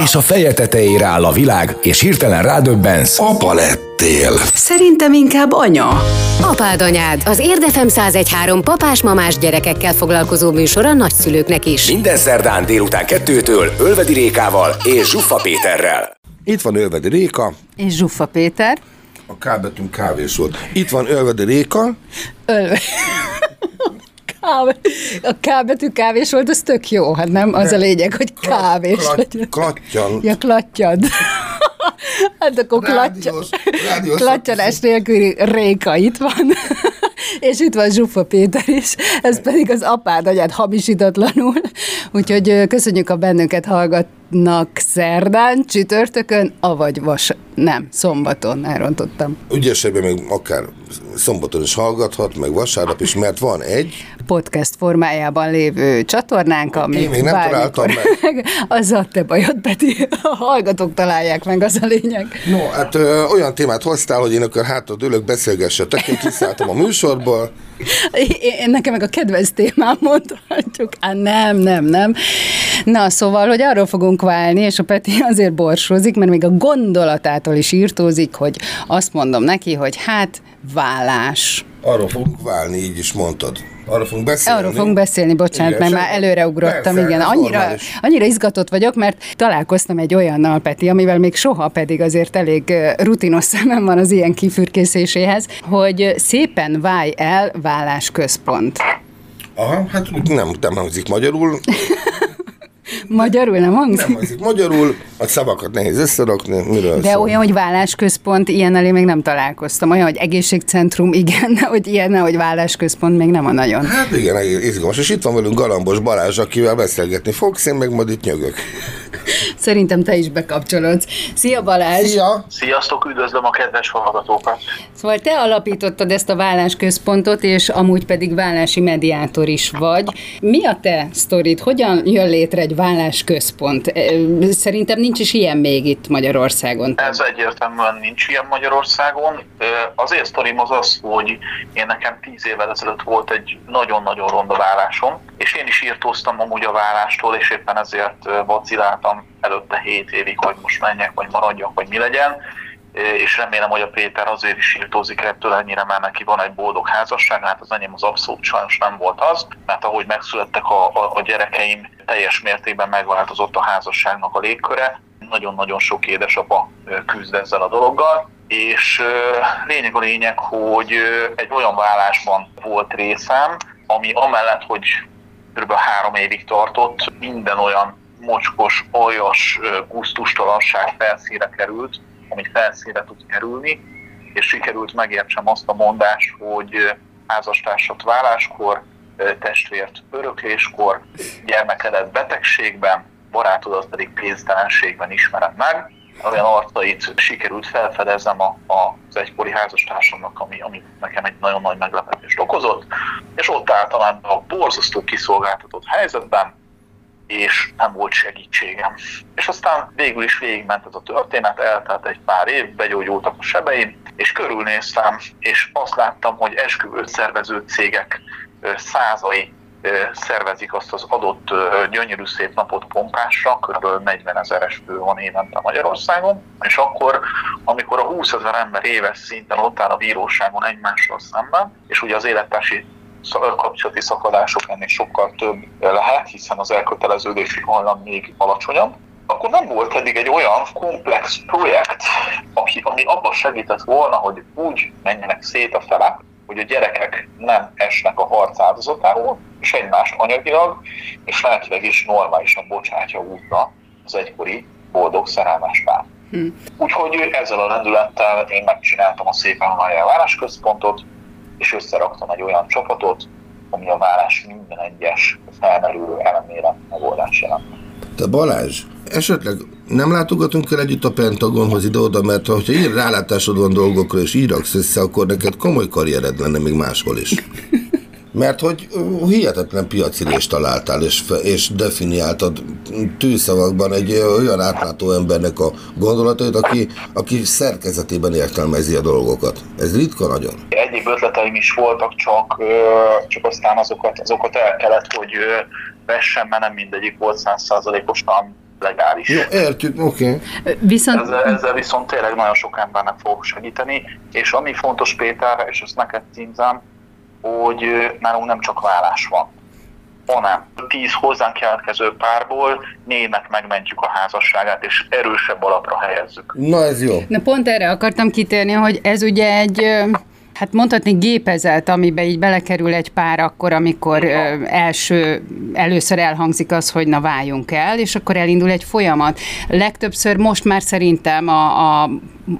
És a feje tetejére áll a világ, és hirtelen rádöbbensz. Apa lettél. Szerintem inkább anya. Apád anyád, az Érdefem 1013 papás-mamás gyerekekkel foglalkozó műsor a nagyszülőknek is. Minden szerdán délután kettőtől Ölvedi Rékával és Zsuffa Péterrel. Itt van Ölvedi Réka, És Zsuffa Péter. a K betűn kávés volt. Itt van Ölvedi Réka, Ölve. A K betű kávés volt, az tök jó, hát nem? Az a lényeg, hogy kávés. klat- klattyan. Ja, klatyad. Hát akkor rádiós Klatyadás nélküli Réka itt van. És itt van Zsuffa Péter is, ez pedig az apád anyád hamisítatlanul. Úgyhogy köszönjük, a bennünket hallgatnak szerdán, csütörtökön, avagy vas... Nem, szombaton, elrontottam. Ügyesebben még akár szombaton is hallgathat, meg vasárnap is, mert van egy, podcast formájában lévő csatornánk, ami Én még nem találtam meg. Az a te bajod, Peti. A hallgatók találják meg, az a lényeg. no, hát ö, olyan témát hoztál, hogy én akkor hátad ülök, beszélgessetek, én kiszálltam a műsorból, én nekem meg a kedvenc témám mondhatjuk. Á, nem, nem, nem. Na, szóval, hogy arról fogunk válni, és a Peti azért borsózik, mert még a gondolatától is írtózik, hogy azt mondom neki, hogy hát vállás. arról fogunk válni, így is mondtad. Arról fogunk beszélni. Arról fogunk beszélni, bocsánat, Igen, mert már előreugrottam, Persze, igen. Annyira, normális. annyira izgatott vagyok, mert találkoztam egy olyannal, Peti, amivel még soha pedig azért elég rutinos szemem van az ilyen kifürkészéséhez, hogy szépen válj el vállásközpont. Aha, hát nem, nem hangzik magyarul, Magyarul nem hangzik? nem hangzik magyarul, a szavakat nehéz összerakni, miről De szól. olyan, hogy vállásközpont, ilyen elé még nem találkoztam. Olyan, hogy egészségcentrum, igen, de hogy ilyen, hogy vállásközpont még nem a nagyon. Hát igen, izgalmas. És itt van velünk Galambos Balázs, akivel beszélgetni fogsz, én meg majd itt nyögök. Szerintem te is bekapcsolódsz. Szia Balázs! Szia! Sziasztok, üdvözlöm a kedves hallgatókat! Szóval te alapítottad ezt a vállásközpontot, és amúgy pedig vállási mediátor is vagy. Mi a te sztorid? Hogyan jön létre egy vállásközpont? Szerintem nincs is ilyen még itt Magyarországon. Ez egyértelműen nincs ilyen Magyarországon. Ö, Az én sztorim az az, hogy én nekem tíz évvel ezelőtt volt egy nagyon-nagyon ronda vállásom, és én is írtóztam amúgy a vállástól, és éppen ezért vaciláltam előtte 7 évig, hogy most menjek, vagy maradjak, vagy mi legyen. És remélem, hogy a Péter azért is írtózik ettől ennyire, mert neki van egy boldog házasság, hát az enyém az abszolút sajnos nem volt az, mert ahogy megszülettek a, a, a gyerekeim, teljes mértékben megváltozott a házasságnak a légköre, nagyon-nagyon sok édesapa küzd ezzel a dologgal, és lényeg a lényeg, hogy egy olyan vállásban volt részem, ami amellett, hogy kb. három évig tartott, minden olyan mocskos, aljas, gusztustalanság felszíre került, amit felszíre tud kerülni, és sikerült megértsem azt a mondást, hogy házastársat válláskor, ö, testvért örökléskor, gyermekedet betegségben, barátodat pedig pénztelenségben ismered meg. Olyan arcait sikerült felfedeznem a, a, az egykori házastársamnak, ami, ami nekem egy nagyon nagy meglepetést okozott, és ott álltam a borzasztó kiszolgáltatott helyzetben, és nem volt segítségem. És aztán végül is végigment ez a történet, eltelt egy pár év, begyógyultak a sebeim, és körülnéztem, és azt láttam, hogy esküvőt szervező cégek százai szervezik azt az adott gyönyörű szép napot pompásra, kb. 40 ezer esküvő van évente Magyarországon, és akkor, amikor a 20 ezer ember éves szinten ott áll a bíróságon egymással szemben, és ugye az élettársi kapcsolati szakadások ennél sokkal több lehet, hiszen az elköteleződési hajlam még alacsonyabb, akkor nem volt eddig egy olyan komplex projekt, aki, ami abban segített volna, hogy úgy menjenek szét a felek, hogy a gyerekek nem esnek a harc áldozatául, és egymást anyagilag és lelkileg is normálisan bocsátja útra az egykori boldog szerelmes pár. Hm. Úgyhogy ezzel a lendülettel én megcsináltam a Szépen Mája válásközpontot, és összeraktam egy olyan csapatot, ami a vállás minden egyes felmerülő elemére megoldás jelent. Te Balázs, esetleg nem látogatunk el együtt a Pentagonhoz ide-oda, mert ha így rálátásod van dolgokra, és így raksz össze, akkor neked komoly karriered lenne még máshol is. Mert hogy hihetetlen piacirést találtál, és, és definiáltad tűszavakban egy olyan átlátó embernek a gondolatait, aki, aki szerkezetében értelmezi a dolgokat. Ez ritka nagyon. Egyéb ötleteim is voltak, csak, csak aztán azokat, azokat el kellett, hogy vessem, mert nem mindegyik volt százszázalékosan legális. Jó, értjük, oké. Okay. Viszont... Ezzel, ezzel viszont tényleg nagyon sok embernek fog segíteni, és ami fontos Péter, és ezt neked címzem, hogy nálunk nem csak vállás van, hanem tíz hozzánk jelentkező párból négynek megmentjük a házasságát, és erősebb alapra helyezzük. Na ez jó. Na pont erre akartam kitérni, hogy ez ugye egy hát mondhatni gépezet, amiben így belekerül egy pár akkor, amikor ö, első, először elhangzik az, hogy na váljunk el, és akkor elindul egy folyamat. Legtöbbször most már szerintem a, a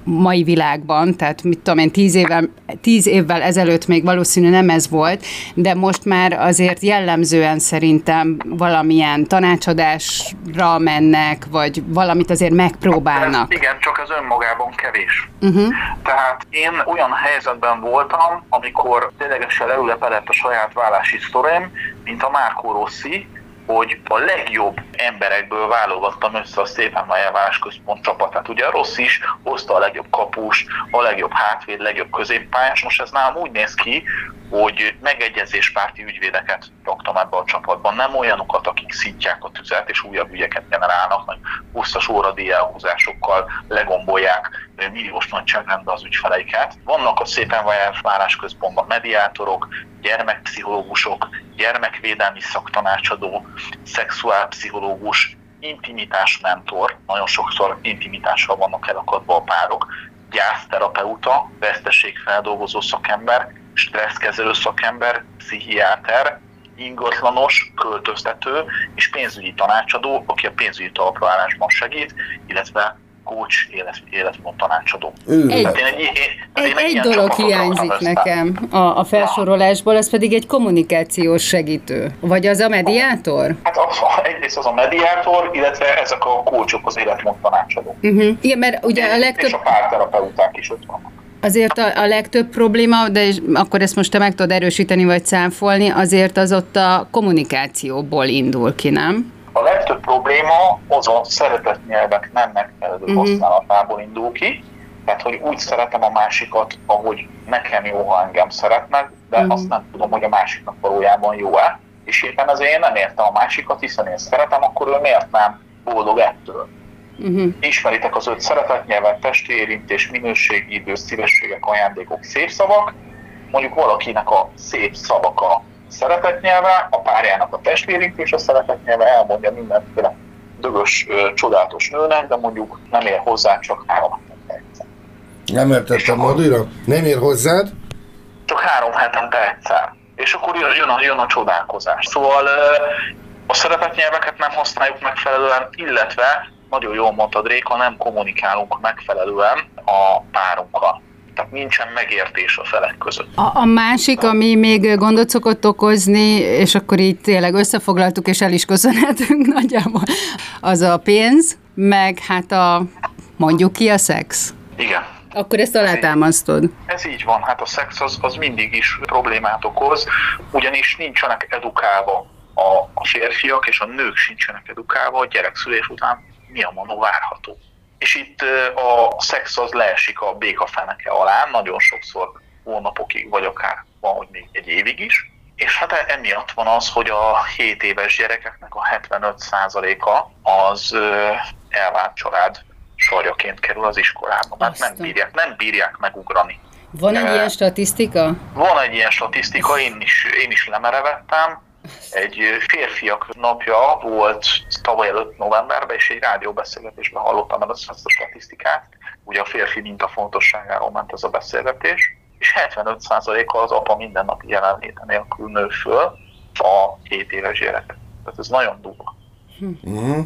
mai világban, tehát mit tudom én, tíz évvel, tíz évvel ezelőtt még valószínű nem ez volt, de most már azért jellemzően szerintem valamilyen tanácsadásra mennek, vagy valamit azért megpróbálnak. Ez, igen, csak az önmagában kevés. Uh-huh. Tehát én olyan helyzetben voltam, amikor ténylegesen leülepedett a saját vállási sztorim, mint a Márkó Rossi, hogy a legjobb emberekből válogattam össze a Szépen Majavás központ csapatát. Ugye a rossz is hozta a legjobb kapus, a legjobb hátvéd, legjobb középpályás. Most ez nálam úgy néz ki, hogy megegyezéspárti ügyvédeket raktam ebbe a csapatban, nem olyanokat, akik szítják a tüzet és újabb ügyeket generálnak, meg hosszas óradíj elhúzásokkal legombolják milliós nagyságrendbe az ügyfeleiket. Vannak a szépen várás központban mediátorok, gyermekpszichológusok, gyermekvédelmi szaktanácsadó, szexuálpszichológus, intimitás mentor, nagyon sokszor intimitással vannak elakadva a párok, gyászterapeuta, veszteségfeldolgozó szakember, stresszkezelő szakember, pszichiáter, ingatlanos, költöztető és pénzügyi tanácsadó, aki a pénzügyi talpraállásban segít, illetve coach, élet, életmód tanácsadó. Egy, hát én egy, én, egy, egy, egy dolog hiányzik nekem a, a felsorolásból, ez pedig egy kommunikációs segítő. Vagy az a mediátor? Hát az, egyrészt az a mediátor, illetve ezek a coachok, az életmód tanácsadó. Uh-huh. Igen, mert ugye a legtöbb... És a párterapeuták is ott vannak. Azért a, a legtöbb probléma, de és akkor ezt most te meg tudod erősíteni vagy számfolni, azért az ott a kommunikációból indul ki, nem? Legtöbb probléma az a szeretett nyelvek nem megfelelő uh-huh. használatából indul ki, tehát hogy úgy szeretem a másikat, ahogy nekem jó, ha engem szeretnek, de uh-huh. azt nem tudom, hogy a másiknak valójában jó-e, és éppen azért én nem értem a másikat, hiszen én szeretem, akkor ő miért nem boldog ettől. Uh-huh. Ismeritek az öt szeretetnyelvet, testi érintés, minőségi idő, szívességek, ajándékok, szép szavak. Mondjuk valakinek a szép szavak a szeretetnyelve, a párjának a testvérintés a szeretetnyelve elmondja mindenféle dögös, csodálatos nőnek, de mondjuk nem ér hozzá csak három egyszer. Nem értettem, Madira? Nem ér hozzád? Csak három hetente egyszer. És akkor jön a, jön a csodálkozás. Szóval a szeretetnyelveket nem használjuk megfelelően, illetve nagyon jól mondtad Réka, nem kommunikálunk megfelelően a párunkkal. Tehát nincsen megértés a felek között. A, a másik, ami még gondot szokott okozni, és akkor így tényleg összefoglaltuk, és el is köszönhetünk nagyjából, az a pénz, meg hát a, mondjuk ki, a szex. Igen. Akkor ezt alátámasztod. Ez így van, hát a szex az, az mindig is problémát okoz, ugyanis nincsenek edukálva a, a férfiak, és a nők sincsenek edukálva a gyerekszülés után mi a manó várható. És itt a szex az leesik a békafeneke alá, nagyon sokszor hónapokig, vagy akár van, hogy még egy évig is. És hát emiatt van az, hogy a 7 éves gyerekeknek a 75%-a az elvált család sarjaként kerül az iskolába, mert nem bírják, nem bírják megugrani. Van egy ilyen statisztika? Van egy ilyen statisztika, én is, én is lemerevettem, egy férfiak napja volt tavaly előtt novemberben, és egy rádióbeszélgetésben hallottam el azt a statisztikát. Ugye a férfi minta fontosságáról ment ez a beszélgetés, és 75%-a az apa mindennapi jelenléte nélkül nő föl a 7 éves gyerek. Tehát ez nagyon durva. Mm.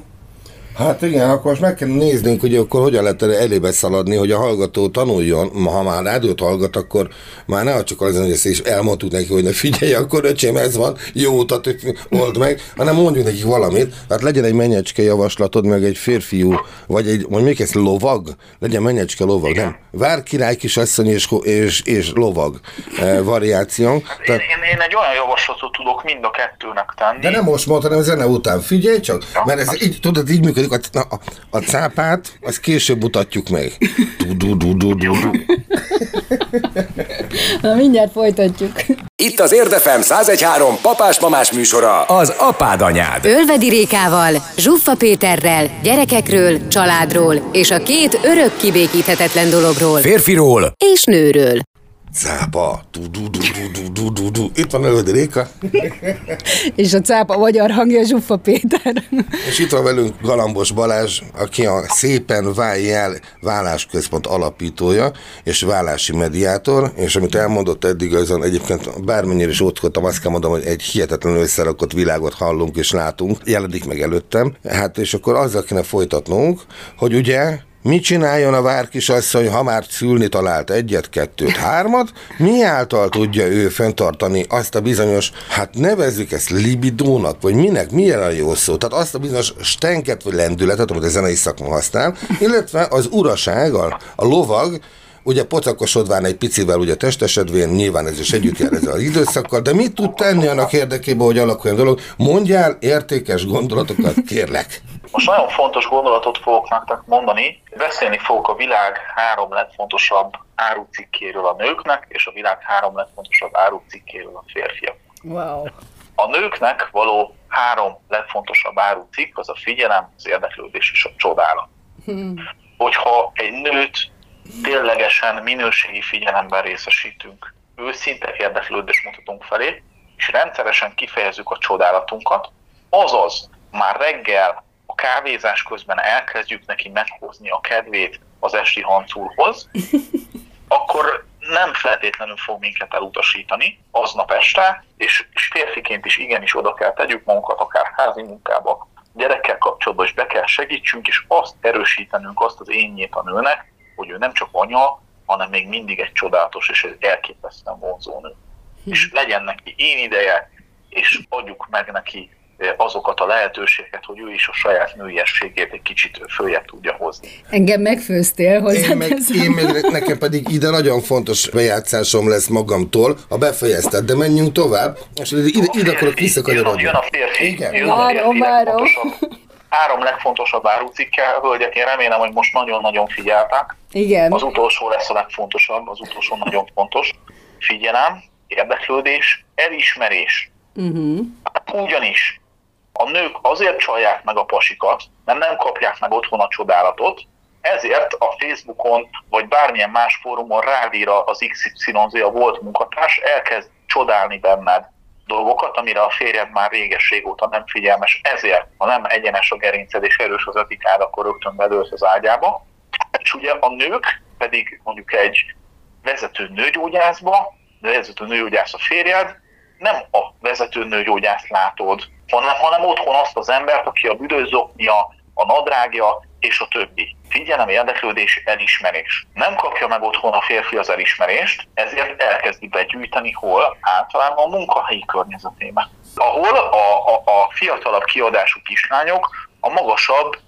Hát igen, akkor most meg kell néznünk, hogy akkor hogyan lehet elébe szaladni, hogy a hallgató tanuljon, ha már rádiót hallgat, akkor már ne csak az, hogy ezt is elmondtuk neki, hogy ne figyelj, akkor öcsém, ez van, jó utat old meg, hanem mondjuk neki valamit, hát legyen egy mennyecske javaslatod, meg egy férfiú, vagy egy, mondjuk még ez lovag, legyen mennyecske lovag, igen. nem? Vár király kisasszony és, és, és lovag eh, variáció. Hát. Én, én, én, egy olyan javaslatot tudok mind a kettőnek tenni. De nem most mondtam, hanem zene után. Figyelj csak, ja, mert ez így, tudod, így működik, a, a, a cápát, azt később mutatjuk meg. Du, du, du, du, du, du. Na mindjárt folytatjuk. Itt az Érdefem 1013 papás-mamás műsora, az apád anyád. Ölvedi Rékával, Zsuffa Péterrel, gyerekekről, családról és a két örök kibékíthetetlen dologról. Férfiról és nőről. Cápa, du, du, du, du, du, du, du. Itt van előtt Réka. és a cápa magyar hangja Zsuffa Péter. és itt van velünk Galambos Balázs, aki a Szépen Válj el vállásközpont alapítója és vállási mediátor, és amit elmondott eddig, azon egyébként bármennyire is ott azt kell mondom, hogy egy hihetetlenül összerakott világot hallunk és látunk, jelenik meg előttem. Hát és akkor azzal kéne folytatnunk, hogy ugye Mit csináljon a várkisasszony, ha már szülni talált egyet, kettőt, hármat? Mi által tudja ő fenntartani azt a bizonyos, hát nevezzük ezt libidónak, vagy minek, milyen a jó szó? Tehát azt a bizonyos stenket vagy lendületet, amit a zenei szakma használ, illetve az uraság, a, lovag, ugye pocakosodván egy picivel ugye testesedvén, nyilván ez is együtt jár ezzel az időszakkal, de mit tud tenni annak érdekében, hogy alakuljon dolog? Mondjál értékes gondolatokat, kérlek. Most nagyon fontos gondolatot fogok nektek mondani. Beszélni fogok a világ három legfontosabb árucikkéről a nőknek, és a világ három legfontosabb árucikkéről a férfiak. Wow. A nőknek való három legfontosabb árucikk az a figyelem, az érdeklődés és a csodálat. Hmm. Hogyha egy nőt ténylegesen minőségi figyelemben részesítünk, őszinte érdeklődést mutatunk felé, és rendszeresen kifejezzük a csodálatunkat, azaz már reggel kávézás közben elkezdjük neki meghozni a kedvét az esti hancúrhoz, akkor nem feltétlenül fog minket elutasítani aznap este, és, és férfiként is igenis oda kell tegyük magunkat, akár házi munkába, gyerekkel kapcsolatban is be kell segítsünk, és azt erősítenünk, azt az énjét a nőnek, hogy ő nem csak anya, hanem még mindig egy csodálatos és egy elképesztően vonzó nő. Hm. És legyen neki én ideje, és adjuk meg neki azokat a lehetőségeket, hogy ő is a saját nőiességét egy kicsit följebb tudja hozni. Engem megfőztél hozzá. Én meg, én meg nekem pedig ide nagyon fontos bejátszásom lesz magamtól, ha befejezted, de menjünk tovább, és ide, ide akarok visszakanyarodni. Jön a férfi. Igen. Jön a férfi. Várom, Három legfontosabb árucikkel, hölgyek, én remélem, hogy most nagyon-nagyon figyeltek. Igen. Az utolsó lesz a legfontosabb, az utolsó nagyon fontos. Figyelem, érdeklődés, elismerés. Uh-huh. Ugyanis a nők azért csalják meg a pasikat, mert nem kapják meg otthon a csodálatot, ezért a Facebookon vagy bármilyen más fórumon rávír az XYZ a volt munkatárs, elkezd csodálni benned dolgokat, amire a férjed már régesség óta nem figyelmes, ezért, ha nem egyenes a gerinced és erős az etikád, akkor rögtön bedőlsz az ágyába. És ugye a nők pedig mondjuk egy vezető nőgyógyászba, vezető nőgyógyász a férjed, nem a vezető nőgyógyászt látod, hanem, hanem otthon azt az embert, aki a büdőzoknia, a nadrágja és a többi. Figyelem, érdeklődés, elismerés. Nem kapja meg otthon a férfi az elismerést, ezért elkezdi begyűjteni hol? Általában a munkahelyi környezetében. Ahol a, a, a fiatalabb kiadású kislányok a magasabb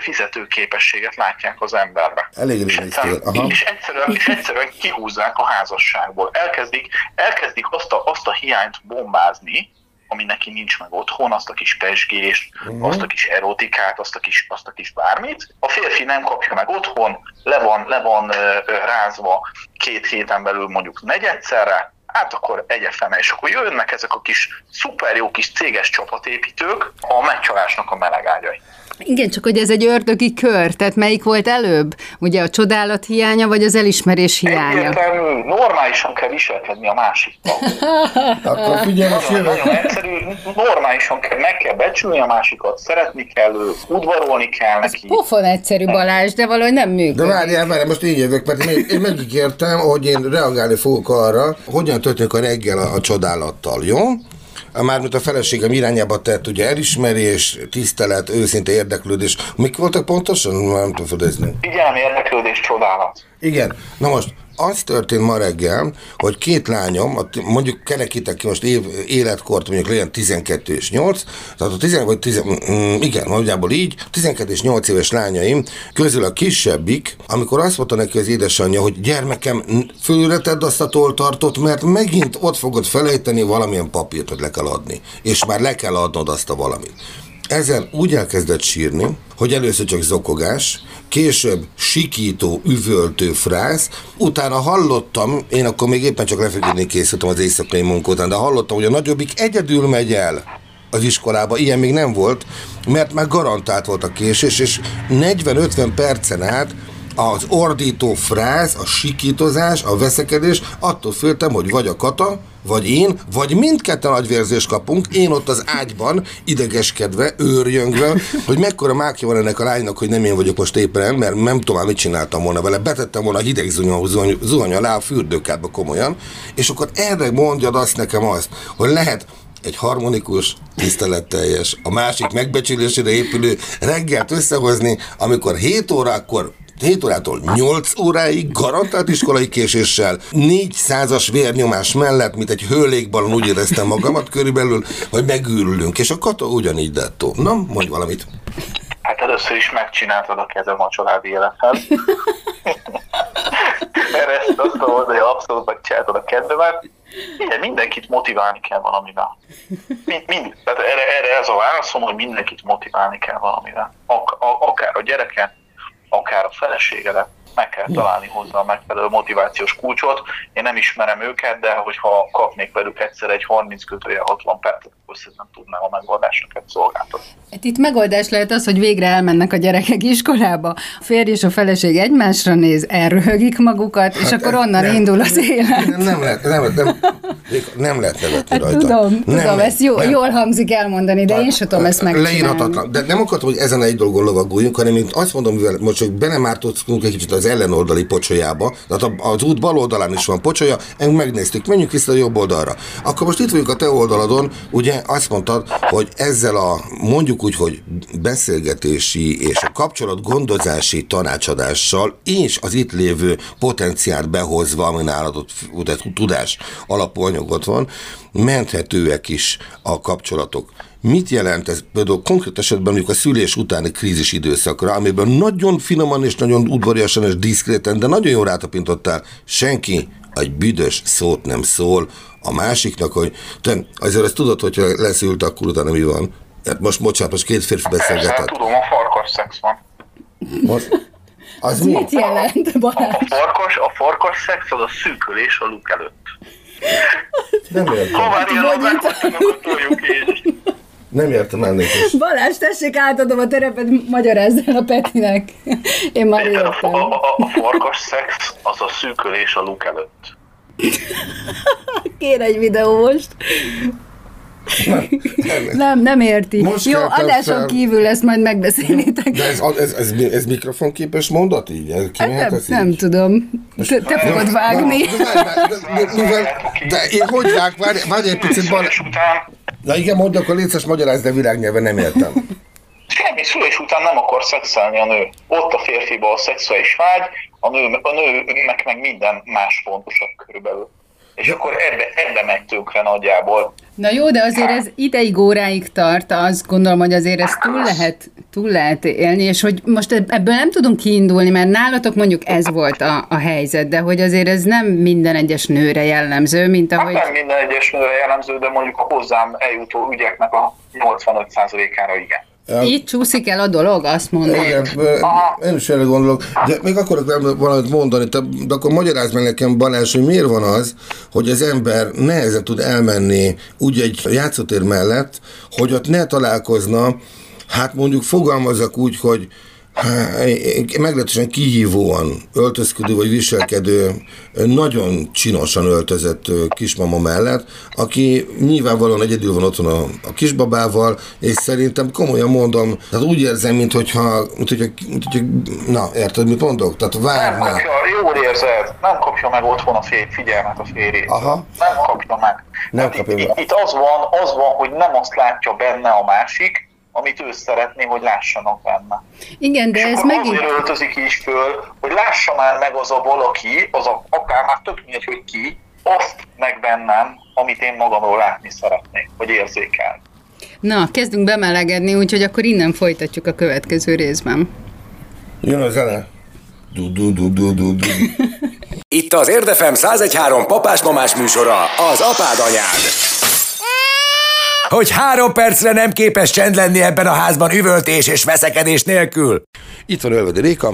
fizetőképességet látják az emberbe. Elég és, egyszerűen, és, egyszerűen, és egyszerűen kihúzzák a házasságból. Elkezdik, elkezdik azt, a, azt a hiányt bombázni, ami neki nincs meg otthon, azt a kis pesgést, uh-huh. azt a kis erotikát, azt a kis, azt a kis bármit. A férfi nem kapja meg otthon, le van, le van rázva két héten belül mondjuk negyedszerre, hát akkor egyefene, és akkor jönnek ezek a kis szuper jó kis céges csapatépítők a megcsalásnak a melegágyai. Igen, csak hogy ez egy ördögi kör, tehát melyik volt előbb? Ugye a csodálat hiánya, vagy az elismerés hiánya? Egyértelmű, normálisan kell viselkedni a másikkal. Akkor figyelj, nagyon, nagyon egyszerű, normálisan kell, meg kell becsülni a másikat, szeretni kell ő, udvarolni kell neki. Ez pofon egyszerű Balázs, de valahogy nem működik. De várjál, várjál, most így jövök, mert én, én megígértem, hogy én reagálni fogok arra, hogyan történik a reggel a, a csodálattal, jó? Mármint a feleségem irányába tett ugye elismerés, tisztelet, őszinte érdeklődés. Mik voltak pontosan? Nem tudom fedezni. Igen, érdeklődés, csodálat. Igen. Na most az történt ma reggel, hogy két lányom, mondjuk kerekítek ki most év, életkort, mondjuk legyen 12 és 8, tehát a 10, vagy 10, mm, igen, nagyjából így, 12 és 8 éves lányaim közül a kisebbik, amikor azt mondta neki az édesanyja, hogy gyermekem, fölre tedd azt a toltartot, mert megint ott fogod felejteni valamilyen papírt, hogy le kell adni. És már le kell adnod azt a valamit. Ezen úgy elkezdett sírni, hogy először csak zokogás, később sikító, üvöltő frász, utána hallottam, én akkor még éppen csak lefeküdni készültem az éjszakai munkótán, de hallottam, hogy a nagyobbik egyedül megy el az iskolába, ilyen még nem volt, mert már garantált volt a késés, és 40-50 percen át az ordító fráz, a sikítozás, a veszekedés, attól féltem, hogy vagy a kata, vagy én, vagy mindketten agyvérzést kapunk, én ott az ágyban, idegeskedve, őrjöngve, hogy mekkora mákja van ennek a lánynak, hogy nem én vagyok most éppen, mert nem tudom, mit csináltam volna vele, betettem volna a hideg zuhany, alá a fürdőkádba komolyan, és akkor erre mondjad azt nekem azt, hogy lehet egy harmonikus, tiszteletteljes, a másik megbecsülésére épülő reggelt összehozni, amikor 7 órakor 7 órától 8 óráig garantált iskolai késéssel, 400-as vérnyomás mellett, mint egy hőlékbalon úgy éreztem magamat körülbelül, hogy megőrülünk. És a kata ugyanígy dettó. Na, mondj valamit. Hát először is megcsináltad a kezem a családi élethez. Erre ezt azt mondom, hogy abszolút megcsináltad a kedvemet. Igen, mindenkit motiválni kell valamivel. Mind, mind, tehát erre, erre ez a válaszom, hogy mindenkit motiválni kell valamivel. Ak- akár a gyereket, akár a feleségedet, meg kell találni hozzá a megfelelő motivációs kulcsot. Én nem ismerem őket, de hogyha kapnék velük egyszer egy 30 kötője 60 percet, akkor szerintem tudnám a megoldást neked szolgáltatni. Hát itt megoldás lehet az, hogy végre elmennek a gyerekek iskolába, a férj és a feleség egymásra néz, elröhögik magukat, hát és akkor onnan nem, indul az élet. Nem, nem lehet, nem, nem, nem lehet nevetni hát rajta. Tudom, nem, tudom, ezt jó, nem. jól hangzik elmondani, de hát, én sem tudom ezt megcsinálni. Leírhatatlan. De nem akartam, hogy ezen egy dolgon lovagoljunk, hanem én azt mondom, mivel most csak benemártottunk egy kicsit az ellenoldali pocsolyába, tehát az út bal oldalán is van pocsolya, megnéztük, menjünk vissza a jobb oldalra. Akkor most itt vagyunk a te oldaladon, ugye azt mondtad, hogy ezzel a mondjuk úgy, hogy beszélgetési és a kapcsolat gondozási tanácsadással és az itt lévő potenciált behozva, ami nálad tudás alapú anyagot van, menthetőek is a kapcsolatok. Mit jelent ez például konkrét esetben mondjuk a szülés utáni krízis időszakra, amiben nagyon finoman és nagyon udvariasan és diszkréten, de nagyon jól rátapintottál, senki egy büdös szót nem szól a másiknak, hogy te azért ezt tudod, hogyha leszült, akkor utána mi van. Hát most, bocsánat, most két férfi beszélgetett. Persze, tudom, a farkas szex van. Most, az, az mi? mit jelent, Balázs? A farkas, a farkas szex az a szűkülés a luk előtt. Nem értem. Ha már ilyen akkor toljuk így. Nem értem ennél is. Balázs, tessék, átadom a terepet, magyarázz el a Petinek. Én már értem. A, a, a farkas szex az a szűkölés a luk előtt. Kér egy videó most. Nem, nem érti. Most Jó, adáson fel... kívül ezt majd megbeszélitek. De ez, ez, ez, ez mikrofonképes mondat így? Ez hát nem, ez nem így? tudom. Te, te fogod vágni. De, de, de, de én hogy vág? Várj, várj egy picit. Bal... Na igen, mondja, akkor létszes magyarázd, de világnyelven nem értem. Semmi szülés után nem akar szexelni a nő. Ott a férfiba a szexuális vágy, a, nő, a nőnek meg minden más fontosabb körülbelül. És akkor ebbe, ebbe megy tönkre nagyjából. Na jó, de azért ez ideig, óráig tart, azt gondolom, hogy azért ezt túl lehet, túl lehet élni, és hogy most ebből nem tudunk kiindulni, mert nálatok mondjuk ez volt a, a helyzet, de hogy azért ez nem minden egyes nőre jellemző, mint ahogy... Hát nem minden egyes nőre jellemző, de mondjuk a hozzám eljutó ügyeknek a 85%-ára igen. Így csúszik el a dolog, azt mondom. Igen, én is erre gondolok. De még akarok valamit mondani, de akkor magyarázd meg nekem, Balázs, hogy miért van az, hogy az ember nehezen tud elmenni úgy egy játszótér mellett, hogy ott ne találkozna, hát mondjuk fogalmazok úgy, hogy meglehetősen kihívóan öltözködő vagy viselkedő, nagyon csinosan öltözött kismama mellett, aki nyilvánvalóan egyedül van otthon a, a kisbabával, és szerintem komolyan mondom, tehát úgy érzem, mint hogyha, mint hogyha, mint hogyha na, érted, mit mondok? Tehát várná. Nem kapja, jól érzed, nem kapja meg otthon a fél, figyelmet a férjét. Aha. Nem kapja meg. Nem Hát kapja itt, meg. itt, itt az van, az van, hogy nem azt látja benne a másik, amit ő szeretné, hogy lássanak benne. Igen, de És ez akkor megint... azért öltözik is föl, hogy lássa már meg az a valaki, az a, akár már tök mindegy, hogy ki, azt meg bennem, amit én magamról látni szeretnék, vagy érzékelni. Na, kezdünk bemelegedni, úgyhogy akkor innen folytatjuk a következő részben. Jön a zene. Du, du, du, du, du, du. Itt az Érdefem 1013 papás-mamás műsora, az apád anyád. Hogy három percre nem képes csend lenni ebben a házban üvöltés és veszekedés nélkül. Itt van Ölvedi Réka.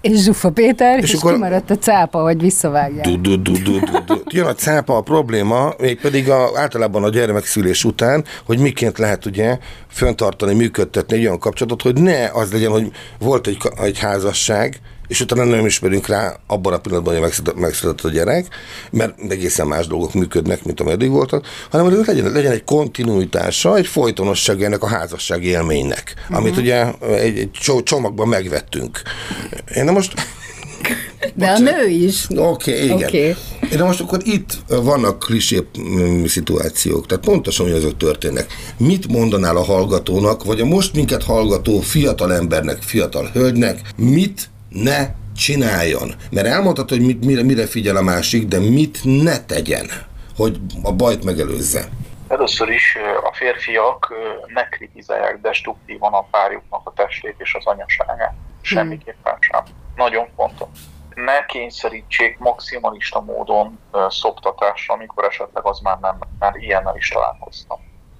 És Zsuffa Péter, és, És akkor- kimaradt a cápa, hogy visszavágják. Du, du, du, du, du, du. Jön a cápa, a probléma, mégpedig a, általában a gyermekszülés után, hogy miként lehet ugye föntartani, működtetni egy olyan kapcsolatot, hogy ne az legyen, hogy volt egy, egy házasság, és utána nem ismerünk rá abban a pillanatban, hogy megszületett, a gyerek, mert egészen más dolgok működnek, mint ameddig voltak, hanem hogy legyen, legyen egy kontinuitása, egy folytonosság ennek a házassági élménynek, amit ugye egy, egy cso- csomagban megvettünk. Én na most De a nő is. Oké, okay, igen. Okay. De most akkor itt vannak klisé mm, szituációk, tehát pontosan hogy azok történnek. Mit mondanál a hallgatónak, vagy a most minket hallgató fiatal embernek, fiatal hölgynek, mit ne csináljon? Mert elmondhatod, hogy mit, mire, mire figyel a másik, de mit ne tegyen, hogy a bajt megelőzze. Először is a férfiak ne kritizálják destruktívan a párjuknak a testét és az anyaságát. Semmiképpen sem. Nagyon fontos. Ne kényszerítsék maximalista módon szoptatásra, amikor esetleg az már nem, már ilyennel is találkoztam.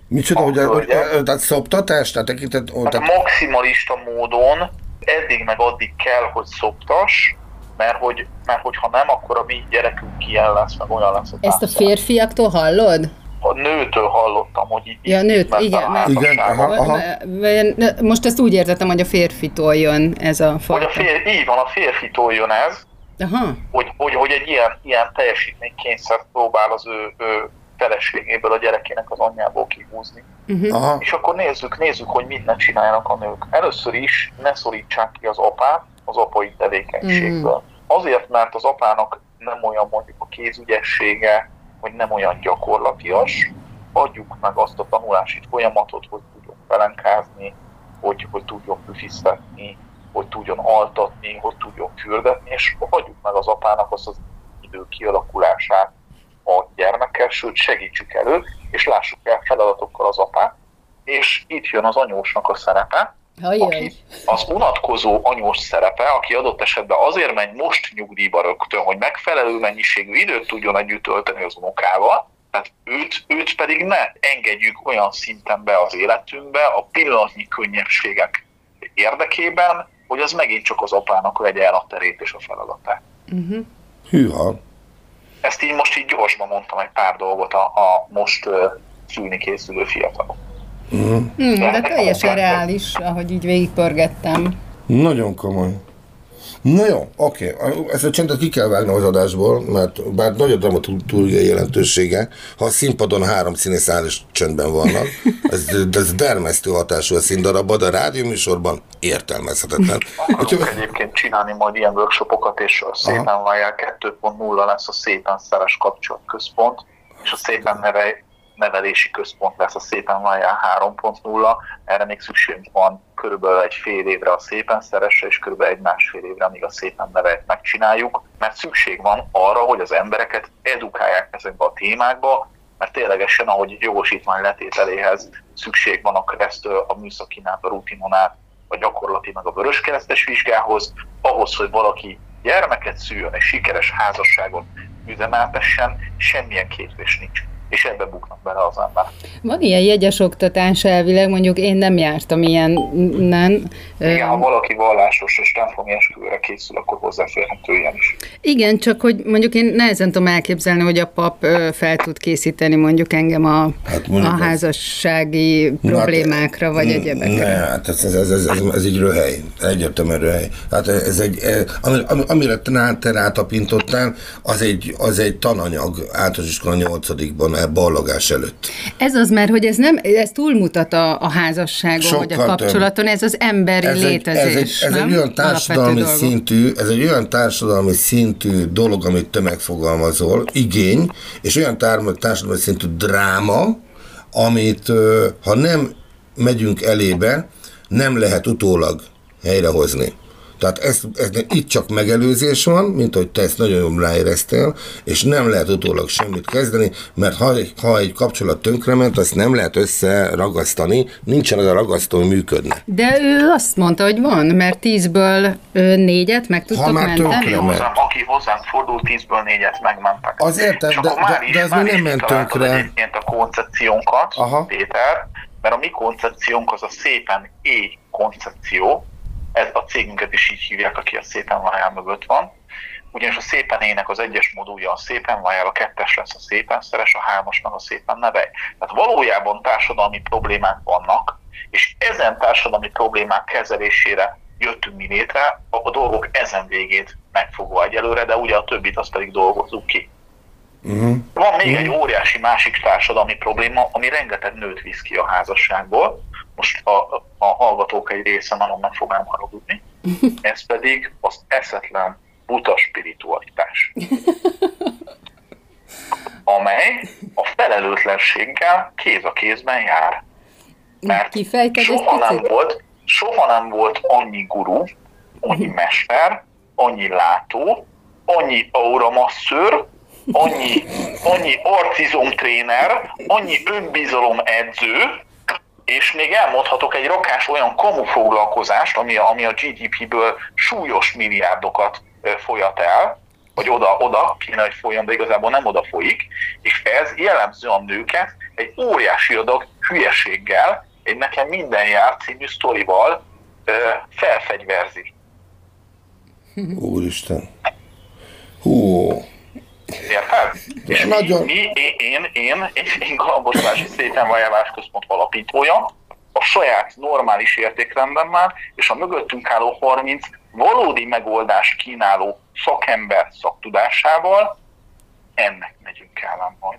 Micsoda, A hogy, hogy, hölgyek. tehát szoptatás, tehát tekintet, ó, Hát tehát, maximalista módon eddig meg addig kell, hogy szoptas, mert hogy, mert hogyha nem, akkor a mi gyerekünk ilyen lesz, meg olyan lesz. hogy Ezt a férfiaktól hallod? A nőtől hallottam, hogy így Ja, nőt, igen, mert- Igen, aha. Vagy- Most ezt úgy értettem, hogy a férfitól jön ez a Hogy fajta. a fér, így van, a férfitól jön ez, Aha. hogy, hogy, hogy egy ilyen, ilyen teljesítménykényszert próbál az ő, ő feleségéből, a gyerekének az anyjából kihúzni. Aha, És akkor nézzük, nézzük, hogy mit ne csináljanak a nők. Először is ne szorítsák ki az apát az apai tevékenységből. Azért, mert az apának nem olyan mondjuk a kézügyessége, hogy nem olyan gyakorlatias, adjuk meg azt a tanulási folyamatot, hogy tudjon pelenkázni, hogy, hogy tudjon püfisztetni, hogy tudjon altatni, hogy tudjon fürdetni, és hagyjuk meg az apának azt az idő kialakulását a gyermekkel, sőt segítsük elő, és lássuk el feladatokkal az apát. És itt jön az anyósnak a szerepe, Ajaj. aki az unatkozó anyós szerepe, aki adott esetben azért megy most nyugdíjba rögtön, hogy megfelelő mennyiségű időt tudjon együtt tölteni az unokával, tehát őt, őt pedig ne engedjük olyan szinten be az életünkbe a pillanatnyi könnyebbségek érdekében, hogy az megint csak az apának vegye el a terét és a feladatát. hűha. Ezt így most így gyorsban mondtam egy pár dolgot a, a most uh, szülni készülő fiatalok. Hmm, de teljesen reális, ahogy így végigpörgettem. Nagyon komoly. Na jó, oké. Ezt a csendet ki kell vágni az adásból, mert bár nagy a dramaturgiai jelentősége, ha a színpadon három színész áll és csendben vannak, ez, ez dermesztő hatású a színdarabban, de a rádióműsorban értelmezhetetlen. Akarunk Úgyhogy, egyébként csinálni majd ilyen workshopokat, és a Szépen Vajjál 2.0 lesz a Szépen Szeres Kapcsolatközpont, és a Szépen neve, Nevelési Központ lesz a Szépen Vajjál 3.0. Erre még szükségünk van körülbelül egy fél évre a Szépen Szeresre, és körülbelül egy másfél évre, amíg a Szépen Nevet megcsináljuk, mert szükség van arra, hogy az embereket edukálják ezekbe a témákba, mert ténylegesen, ahogy jogosítvány letételéhez szükség van a keresztől, a műszakinát, a rutinon át, a gyakorlati meg a vöröskeresztes vizsgához, ahhoz, hogy valaki gyermeket szüljön és sikeres házasságot üzemeltessen, semmilyen képzés nincs. És ebbe buknak bele az ember. Van ilyen jegyes oktatás elvileg, mondjuk én nem jártam ilyenen. Igen, ha valaki vallásos és templomi esküvőre készül, akkor hozzáférhető ilyen is. Igen, csak hogy mondjuk én nehezen tudom elképzelni, hogy a pap fel tud készíteni mondjuk engem a, hát mondjuk a házassági ez... problémákra, hát, vagy egyebekre. Ne, hát ez, ez, ez, ez, ez, ez egy röhely, egyértelműen röhely. Hát ez egy, amire te rátapintottál, az egy, az egy tananyag általános iskola 8-ban ballagás előtt. Ez az, mert hogy ez nem, ez túlmutat a, a házasságon, Sokkal vagy a kapcsolaton, ez az emberi ez létezés, egy, ez egy, ez egy olyan társadalmi szintű, ez egy olyan társadalmi szintű dolog, amit te megfogalmazol, igény, és olyan társadalmi szintű dráma, amit ha nem megyünk elébe, nem lehet utólag helyrehozni. Tehát ez, ez, itt csak megelőzés van, mint hogy te ezt nagyon jól ráéreztél, és nem lehet utólag semmit kezdeni, mert ha, ha egy kapcsolat tönkrement, azt nem lehet összeragasztani, nincsen az a ragasztó, hogy működne. De ő azt mondta, hogy van, mert tízből négyet meg tudtok ha már menteni. Aki hozzánk, aki hozzánk fordul, tízből négyet megmentek. Az értem, de, de, de, ez még nem ment tönkre. a koncepciónkat, Aha. Péter, mert a mi koncepciónk az a szépen é koncepció, ez a cégünket is így hívják, aki a szépen vájál mögött van. Ugyanis a szépen ének az egyes modulja a szépen vájál, a kettes lesz a szépen szeres, a hármas meg a szépen neve. Tehát valójában társadalmi problémák vannak, és ezen társadalmi problémák kezelésére jöttünk mi létre, a dolgok ezen végét megfogva egyelőre, de ugye a többit azt pedig dolgozzuk ki. Uh-huh. Van még uh-huh. egy óriási másik társadalmi probléma, ami rengeteg nőt visz ki a házasságból, most a, a hallgatók egy része nagyon meg fog haragudni, ez pedig az eszetlen buta spiritualitás. amely a felelőtlenséggel kéz a kézben jár. Mert soha nem, volt, soha nem volt annyi guru, annyi mester, annyi látó, annyi auramasszőr, annyi, annyi arcizomtréner, annyi önbizalom edző, és még elmondhatok egy rakás olyan kamufoglalkozást, ami a, ami a GDP-ből súlyos milliárdokat folyat el, vagy oda-oda kéne, hogy folyjon, de igazából nem oda folyik, és ez jellemző a nőket egy óriási adag hülyeséggel, egy nekem minden jár című sztorival felfegyverzi. Úristen. Hú. Érted? És Nagyon... mi, mi, én, én, én, én Galambos Szépen Vajávás Központ alapítója, a saját normális értékrendemmel, és a mögöttünk álló 30 valódi megoldást kínáló szakember szaktudásával, ennek megyünk ellen majd.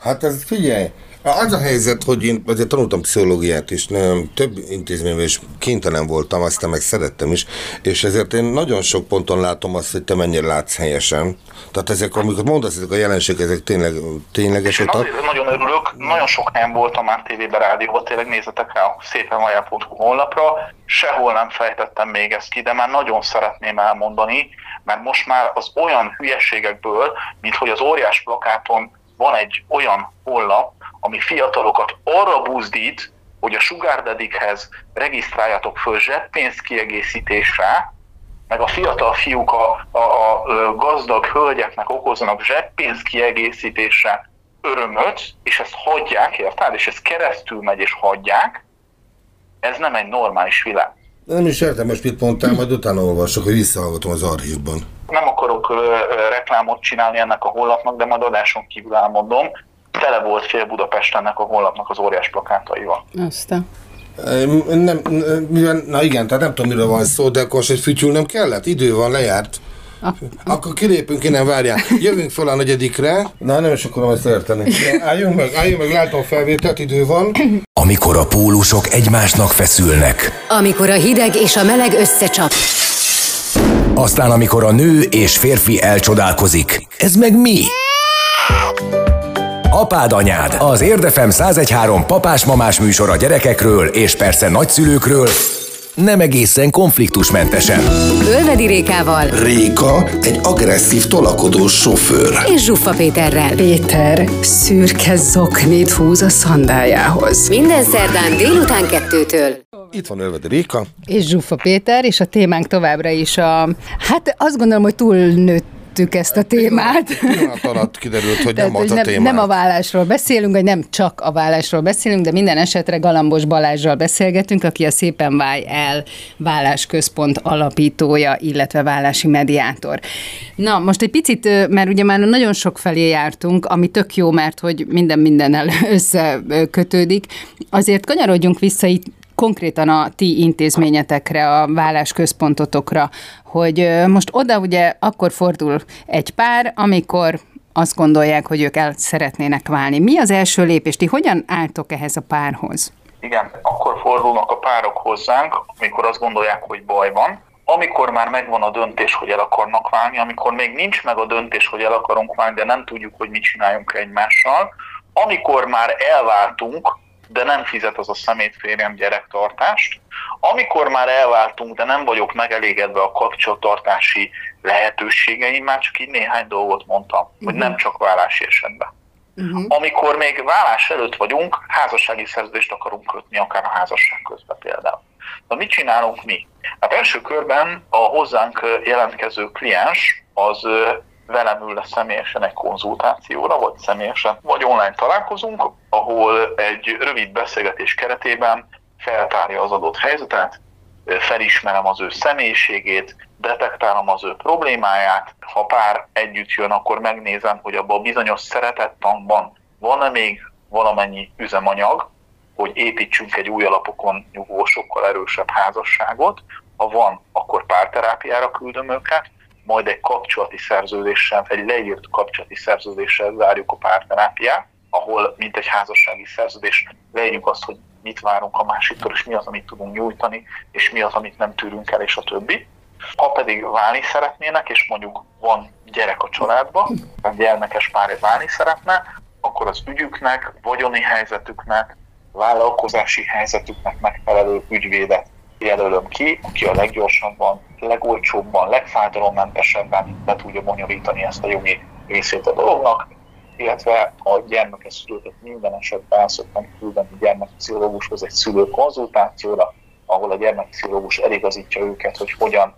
Hát ez figyelj, az a helyzet, hogy én azért tanultam pszichológiát is, nem, több intézményben is kénytelen voltam, aztán meg szerettem is, és ezért én nagyon sok ponton látom azt, hogy te mennyire látsz helyesen. Tehát ezek, amikor mondasz, ezek a jelenségek, ezek tényleg tényleges. Azért nagyon örülök, nagyon sok helyen voltam már tévében, rádióban, tényleg nézzetek rá a szépenvajá.hu honlapra, sehol nem fejtettem még ezt ki, de már nagyon szeretném elmondani, mert most már az olyan hülyeségekből, mint hogy az óriás plakáton van egy olyan honlap, ami fiatalokat arra buzdít, hogy a Sugar Daddy-hez regisztráljatok föl zseppénz kiegészítésre, meg a fiatal fiúk a, a, a gazdag hölgyeknek okoznak zseppénz kiegészítésre örömöt, és ezt hagyják, érted? És ez keresztül megy, és hagyják, ez nem egy normális világ. Nem is értem, most mit mondtál, majd utána olvasok, hogy visszahallgatom az archívban. Nem akarok ö, ö, reklámot csinálni ennek a honlapnak, de majd adáson kívül elmondom tele volt fél Budapest ennek a honlapnak az óriás plakátaival. Aztán. Nem, na igen, tehát nem tudom, miről van szó, de akkor egy fütyül nem kellett? Idő van, lejárt. Akkor kilépünk innen, várjál. Jövünk fel a negyedikre. Na, nem is akarom ezt érteni. Álljunk meg, álljunk meg, látom felvételt, idő van. Amikor a pólusok egymásnak feszülnek. Amikor a hideg és a meleg összecsap. Aztán, amikor a nő és férfi elcsodálkozik. Ez meg mi? Apád anyád, az Érdefem 1013 papás-mamás műsor a gyerekekről és persze nagyszülőkről, nem egészen konfliktusmentesen. Ölvedi Rékával. Réka egy agresszív tolakodó sofőr. És Zsuffa Péterrel. Péter szürke zoknit húz a szandájához. Minden szerdán délután kettőtől. Itt van Ölvedi Réka. És Zsuffa Péter, és a témánk továbbra is a... Hát azt gondolom, hogy túl nőtt bevettük ezt a témát. Pillanat alatt kiderült, hogy nem Tehát, az a nem, téma. nem a vállásról beszélünk, vagy nem csak a vállásról beszélünk, de minden esetre Galambos Balázsral beszélgetünk, aki a Szépen Válj El vállásközpont alapítója, illetve vállási mediátor. Na, most egy picit, mert ugye már nagyon sok felé jártunk, ami tök jó, mert hogy minden mindennel összekötődik, azért kanyarodjunk vissza itt konkrétan a ti intézményetekre, a vállásközpontotokra, hogy most oda ugye akkor fordul egy pár, amikor azt gondolják, hogy ők el szeretnének válni. Mi az első lépés? Ti hogyan álltok ehhez a párhoz? Igen, akkor fordulnak a párok hozzánk, amikor azt gondolják, hogy baj van. Amikor már megvan a döntés, hogy el akarnak válni, amikor még nincs meg a döntés, hogy el akarunk válni, de nem tudjuk, hogy mit csináljunk egymással, amikor már elváltunk, de nem fizet az a szemétférjem gyerektartást, amikor már elváltunk, de nem vagyok megelégedve a kapcsolattartási lehetőségeim, már csak így néhány dolgot mondtam, hogy nem csak vállási esetben. Uh-huh. Amikor még vállás előtt vagyunk, házassági szerződést akarunk kötni, akár a házasság közben például. Na mit csinálunk mi? Hát első körben a hozzánk jelentkező kliens az velem ül le személyesen egy konzultációra, vagy személyesen, vagy online találkozunk, ahol egy rövid beszélgetés keretében feltárja az adott helyzetet, felismerem az ő személyiségét, detektálom az ő problémáját, ha pár együtt jön, akkor megnézem, hogy abban a bizonyos szeretettankban van-e még valamennyi üzemanyag, hogy építsünk egy új alapokon nyugvó, sokkal erősebb házasságot. Ha van, akkor párterápiára küldöm őket, majd egy kapcsolati szerződéssel, egy leírt kapcsolati szerződéssel zárjuk a párterápiát, ahol mint egy házassági szerződés leírjuk azt, hogy mit várunk a másiktól, és mi az, amit tudunk nyújtani, és mi az, amit nem tűrünk el, és a többi. Ha pedig válni szeretnének, és mondjuk van gyerek a családban, a gyermekes pár válni szeretne, akkor az ügyüknek, vagyoni helyzetüknek, vállalkozási helyzetüknek megfelelő ügyvédet jelölöm ki, aki a leggyorsabban, legolcsóbban, legfájdalommentesebben be tudja bonyolítani ezt a jogi részét a dolognak, illetve a gyermekes szülőket minden esetben szoktam küldeni gyermekpszichológushoz egy szülőkonzultációra, ahol a gyermekpszichológus eligazítja őket, hogy hogyan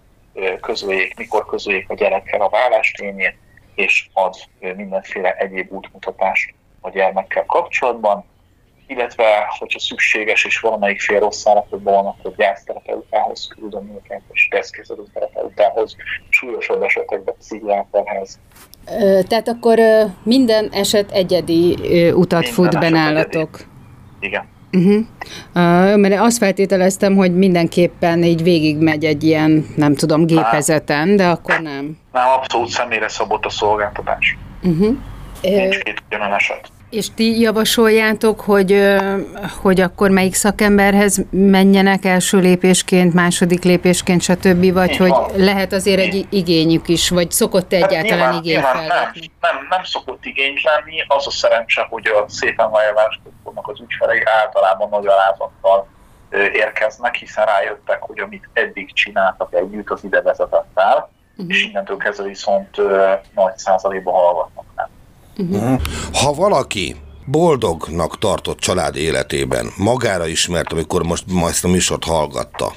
közöljék, mikor közöljék a gyerekkel a vállástényét, és ad mindenféle egyéb útmutatást a gyermekkel kapcsolatban, illetve, hogyha szükséges és valamelyik fél rossz állapotban van, akkor gyászterapeutához küldöm őket, és tesztkezelő terapeutához, súlyosabb esetekben pszichiáterhez. Tehát akkor minden eset egyedi utat Minden fut be eset nálatok. Igen. Uh-huh. Uh, mert azt feltételeztem, hogy mindenképpen így végigmegy egy ilyen, nem tudom, gépezeten, de akkor nem. Nem, abszolút személyre szabott a szolgáltatás. Uh-huh. Nincs két ugyanan eset. És ti javasoljátok, hogy, hogy akkor melyik szakemberhez menjenek első lépésként, második lépésként, stb., vagy Így hogy van. lehet azért egy igényük is, vagy szokott egyáltalán nyilván, igény nyilván nem, nem, nem szokott igény lenni, az a szerencse, hogy a szépen vajaváskodnak az ügyfelei általában nagy alázattal érkeznek, hiszen rájöttek, hogy amit eddig csináltak együtt, az ide vezetett el, uh-huh. és innentől kezdve viszont nagy százalékban hallgatnak rá. Ha valaki boldognak tartott család életében, magára ismert, amikor most ma ezt a műsort hallgatta,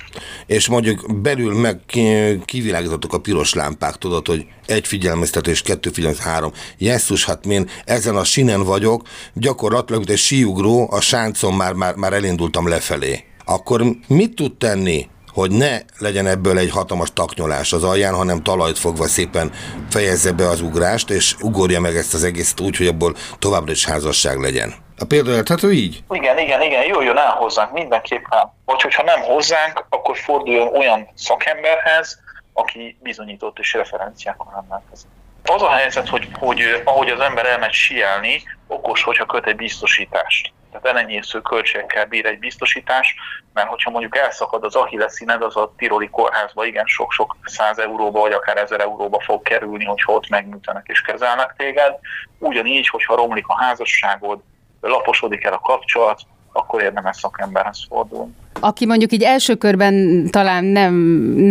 és mondjuk belül meg ki- kivilágítottuk a piros lámpák, tudod, hogy egy figyelmeztetés, kettő figyelmeztetés, három. Jesszus, hát én ezen a sinen vagyok, gyakorlatilag, mint egy síugró, a sáncon már, már, már elindultam lefelé. Akkor mit tud tenni hogy ne legyen ebből egy hatalmas taknyolás az alján, hanem talajt fogva szépen fejezze be az ugrást, és ugorja meg ezt az egészet úgy, hogy abból továbbra is házasság legyen. A példa érthető így? Igen, igen, igen, jöjjön el hozzánk mindenképpen. Vagy hogyha nem hozzánk, akkor forduljon olyan szakemberhez, aki bizonyított és referenciákkal rendelkezik. Az a helyzet, hogy, hogy eh, ahogy az ember elmegy sielni, okos, hogyha köt egy biztosítást. Tehát elenyésző költségekkel bír egy biztosítás, mert hogyha mondjuk elszakad az ahilleszíned, az a tiroli kórházba igen sok-sok száz euróba, vagy akár ezer euróba fog kerülni, hogyha ott megműtenek és kezelnek téged. Ugyanígy, hogyha romlik a házasságod, laposodik el a kapcsolat, akkor érdemes szakemberhez fordulni. Aki mondjuk így első körben talán nem,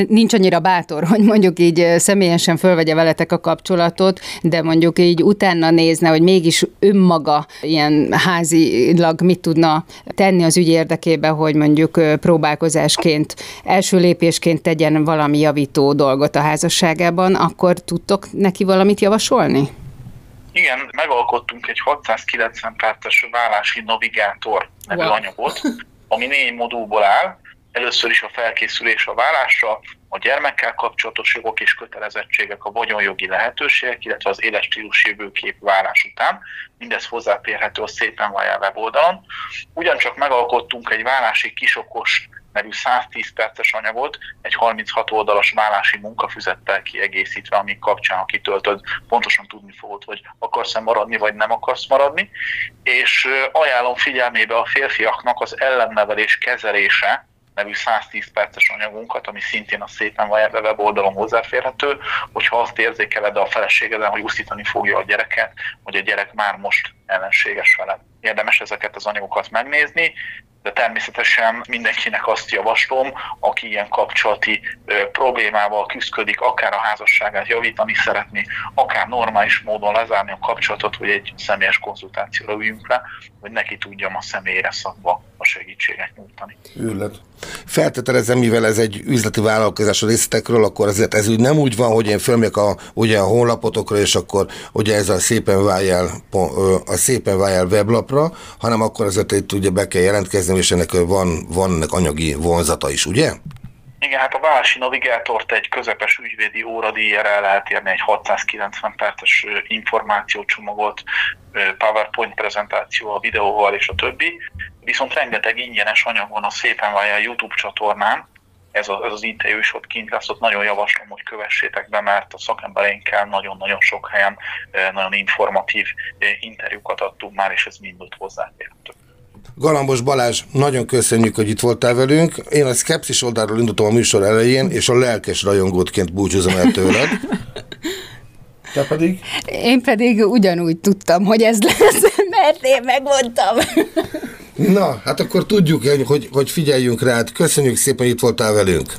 nincs annyira bátor, hogy mondjuk így személyesen fölvegye veletek a kapcsolatot, de mondjuk így utána nézne, hogy mégis önmaga ilyen házilag mit tudna tenni az ügy érdekében, hogy mondjuk próbálkozásként, első lépésként tegyen valami javító dolgot a házasságában, akkor tudtok neki valamit javasolni? Igen, megalkottunk egy 690 perces vállási navigátor nevű wow. anyagot, ami négy modulból áll. Először is a felkészülés a vállásra, a gyermekkel kapcsolatos jogok és kötelezettségek, a vagyonjogi lehetőségek, illetve az életstílus jövőkép vállás után. Mindez hozzáférhető a szépen váljál weboldalon. Ugyancsak megalkottunk egy vállási kisokos nevű 110 perces anyagot egy 36 oldalas vállási munkafüzettel kiegészítve, ami kapcsán, aki töltöd, pontosan tudni fogod, hogy akarsz-e maradni, vagy nem akarsz maradni. És ajánlom figyelmébe a férfiaknak az ellennevelés kezelése, nevű 110 perces anyagunkat, ami szintén a szépen Vajerbe weboldalon hozzáférhető, hogyha azt érzékeled a feleségeden, hogy uszítani fogja a gyereket, hogy a gyerek már most ellenséges veled. Érdemes ezeket az anyagokat megnézni, de természetesen mindenkinek azt javaslom, aki ilyen kapcsolati problémával küzdik, akár a házasságát javítani szeretné, akár normális módon lezárni a kapcsolatot, hogy egy személyes konzultációra üljünk le, hogy neki tudjam a személyre szabva a segítséget nyújtani. Őrlet. Feltételezem, mivel ez egy üzleti vállalkozás a részletekről, akkor azért ez úgy nem úgy van, hogy én fölmegyek a, ugye a honlapotokra, és akkor ugye ez a szépen váljál, a szépen váljál weblapra, hanem akkor azért itt ugye be kell jelentkezni, és ennek van, van ennek anyagi vonzata is, ugye? Igen, hát a válási navigátort egy közepes ügyvédi óradíjára el lehet érni egy 690 perces információcsomagot, PowerPoint prezentáció a videóval és a többi. Viszont rengeteg ingyenes anyag van a Szépen Vájá YouTube csatornán, ez, az, ez az interjú is ott kint lesz, ott nagyon javaslom, hogy kövessétek be, mert a szakembereinkkel nagyon-nagyon sok helyen nagyon informatív interjúkat adtunk már, és ez mind ott hozzáférhető. Galambos Balázs, nagyon köszönjük, hogy itt voltál velünk. Én a szkepszis oldalról indultam a műsor elején, és a lelkes rajongótként búcsúzom el tőled. Te pedig? Én pedig ugyanúgy tudtam, hogy ez lesz, mert én megmondtam. Na, hát akkor tudjuk, hogy, hogy figyeljünk rá. Köszönjük szépen, hogy itt voltál velünk.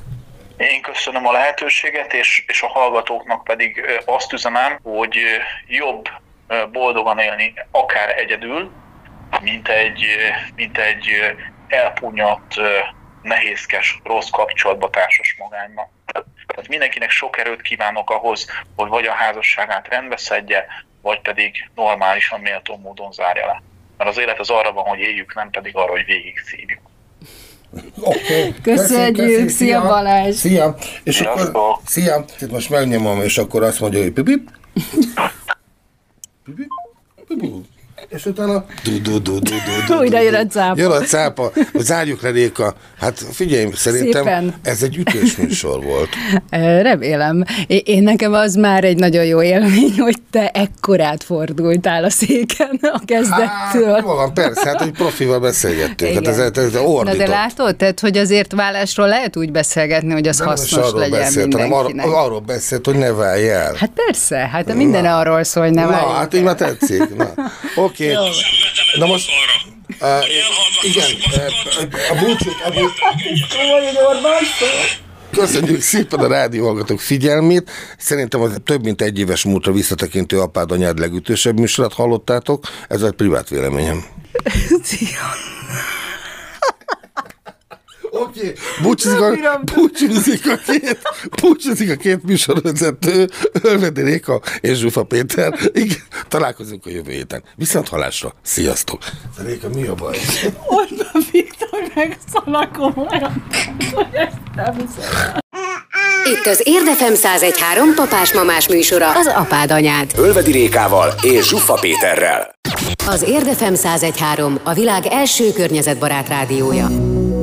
Én köszönöm a lehetőséget, és, és a hallgatóknak pedig azt üzenem, hogy jobb boldogan élni akár egyedül, mint egy, mint egy elpunyadt, nehézkes, rossz kapcsolatba társas magányba. Tehát mindenkinek sok erőt kívánok ahhoz, hogy vagy a házasságát rendbe szedje, vagy pedig normálisan, méltó módon zárja le. Mert az élet az arra van, hogy éljük, nem pedig arra, hogy végig szívjuk. Okay. Köszönjük, köszönjük, szia Balázs! Szia! És Sziasztok. akkor, szia! Itt most megnyomom, és akkor azt mondja, hogy pipip. Pipip. Pipip és utána du, du, du, du, du, du, Újra jön a cápa. Jön a cápa, zárjuk le Réka. Hát figyelj, szerintem Szépen. ez egy ütésműsor volt. Remélem. Én nekem az már egy nagyon jó élmény, hogy te ekkorát fordultál a széken a kezdettől. Hát, van, persze, hát egy profival beszélgettünk. Hát ez, ez, ez Na de látod, tehát, hogy azért vállásról lehet úgy beszélgetni, hogy az de hasznos legyen beszélt, mindenkinek. Arról, arról beszélt, hogy ne válj el. Hát persze, hát minden Na. arról szól, hogy ne válj Na, hát így már tetszik. Na. Oké. Okay. Na most... Uh, igen, a búcsút, a búcsút. Köszönjük szépen a rádióhallgatók figyelmét. Szerintem az több mint egy éves múltra visszatekintő apád anyád legütősebb műsorát hallottátok. Ez egy privát véleményem. Szia! Oké, okay. búcsúzik, a, búcsúzik, a két, búcsúzik a két műsorvezető, Ölvedi Réka és Zsufa Péter. Igen, találkozunk a jövő héten. Viszont halásra. Sziasztok! Réka, mi a baj? Orbán Viktor meg szalakom Itt az Érdefem 1013 papás-mamás műsora, az apád anyád. Ölvedi Rékával és Zsufa Péterrel. Az Érdefem 1013 a világ első környezetbarát rádiója.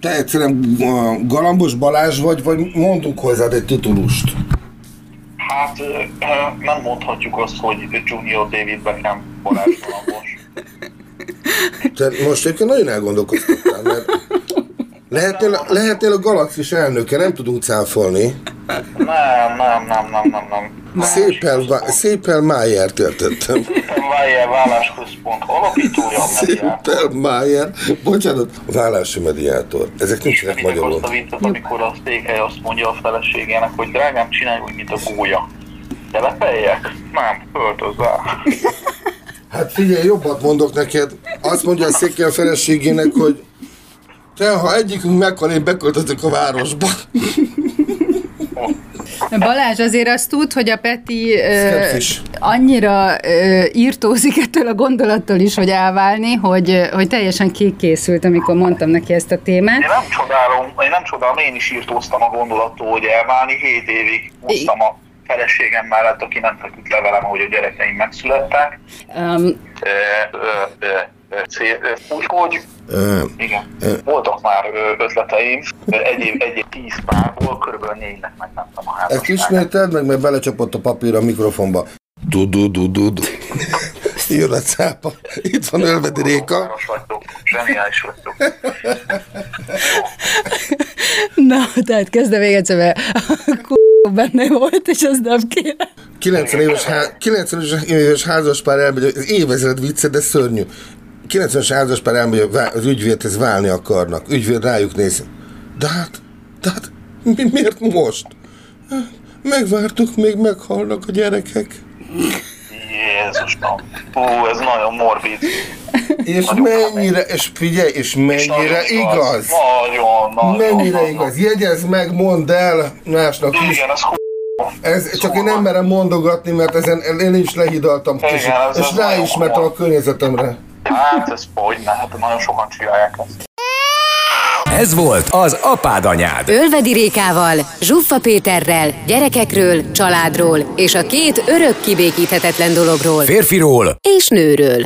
te egyszerűen Galambos Balázs vagy, vagy mondunk hozzád egy titulust? Hát nem mondhatjuk azt, hogy Junior David Beckham Balázs Galambos. Te most egyébként nagyon elgondolkoztattál, mert lehetnél, lehetnél a galaxis elnöke, nem tudunk cáfolni. Nem, nem, nem, nem, nem, nem. Szépen, szépen Májert értettem. Szépen Vájer Vállásközpont alapítója, a. Szépen Májer, bocsánat, vállási mediátor. Ezek nincsenek magyarul. azt a viccet, amikor a székely azt mondja a feleségének, hogy drágám, csinálj úgy, mint a gólya. Telepeljek? Nem, költözzál. Hát figyelj, jobbat mondok neked. Azt mondja a székely a feleségének, hogy te, ha egyikünk meghal, én beköltözök a városba. Balázs azért azt tud, hogy a Peti ö, annyira ö, írtózik ettől a gondolattól is, hogy elválni, hogy, hogy teljesen kikészült, amikor mondtam neki ezt a témát. Én nem csodálom, én nem csodálom, én is írtóztam a gondolattól, hogy elválni, hét évig hoztam a feleségem mellett, aki nem feküdt le velem, ahogy a gyerekeim megszülettek. Um, Ö, ö, ö, Úgyhogy Igen. Voltak már ötleteim, egy év, egy év tíz párból, körülbelül négynek megmentem a Ezt házasságot. ismételd meg, mert belecsapott a papír a mikrofonba. Du-du-du-du-du. Jön a cápa. Itt van Ölvedi Réka. Zseniális vagytok. na, tehát kezdem még egyszer, mert a benne volt, és az nem kéne. 90 éves, há- 90 éves házaspár elmegy, ez évezred vicce, de szörnyű. 90 éves házaspár elmegy a vá- az ügyvédhez válni akarnak. Ügyvéd rájuk néz. De hát, de hát, mi, miért most? Megvártuk, még meghalnak a gyerekek. Jézusom. Hú, ez nagyon morbid. És Nagyon mennyire, és figyelj, és És mennyire nagyon igaz. Nagyon, nagyon. Mennyire nagyon. igaz. Jegyezd meg, mondd el másnak is. Igen, ez hú. Ez, csak én nem merem mondogatni, mert ezen én is lehidaltam, Igen, és, és ráismertem nagyon a környezetemre. Hát ez hogy ne, hát nagyon sokan csinálják ezt. Ez volt az Apád Anyád. Ölvedi Rékával, Zsuffa Péterrel, gyerekekről, családról és a két örök kibékíthetetlen dologról Férfiról és nőről.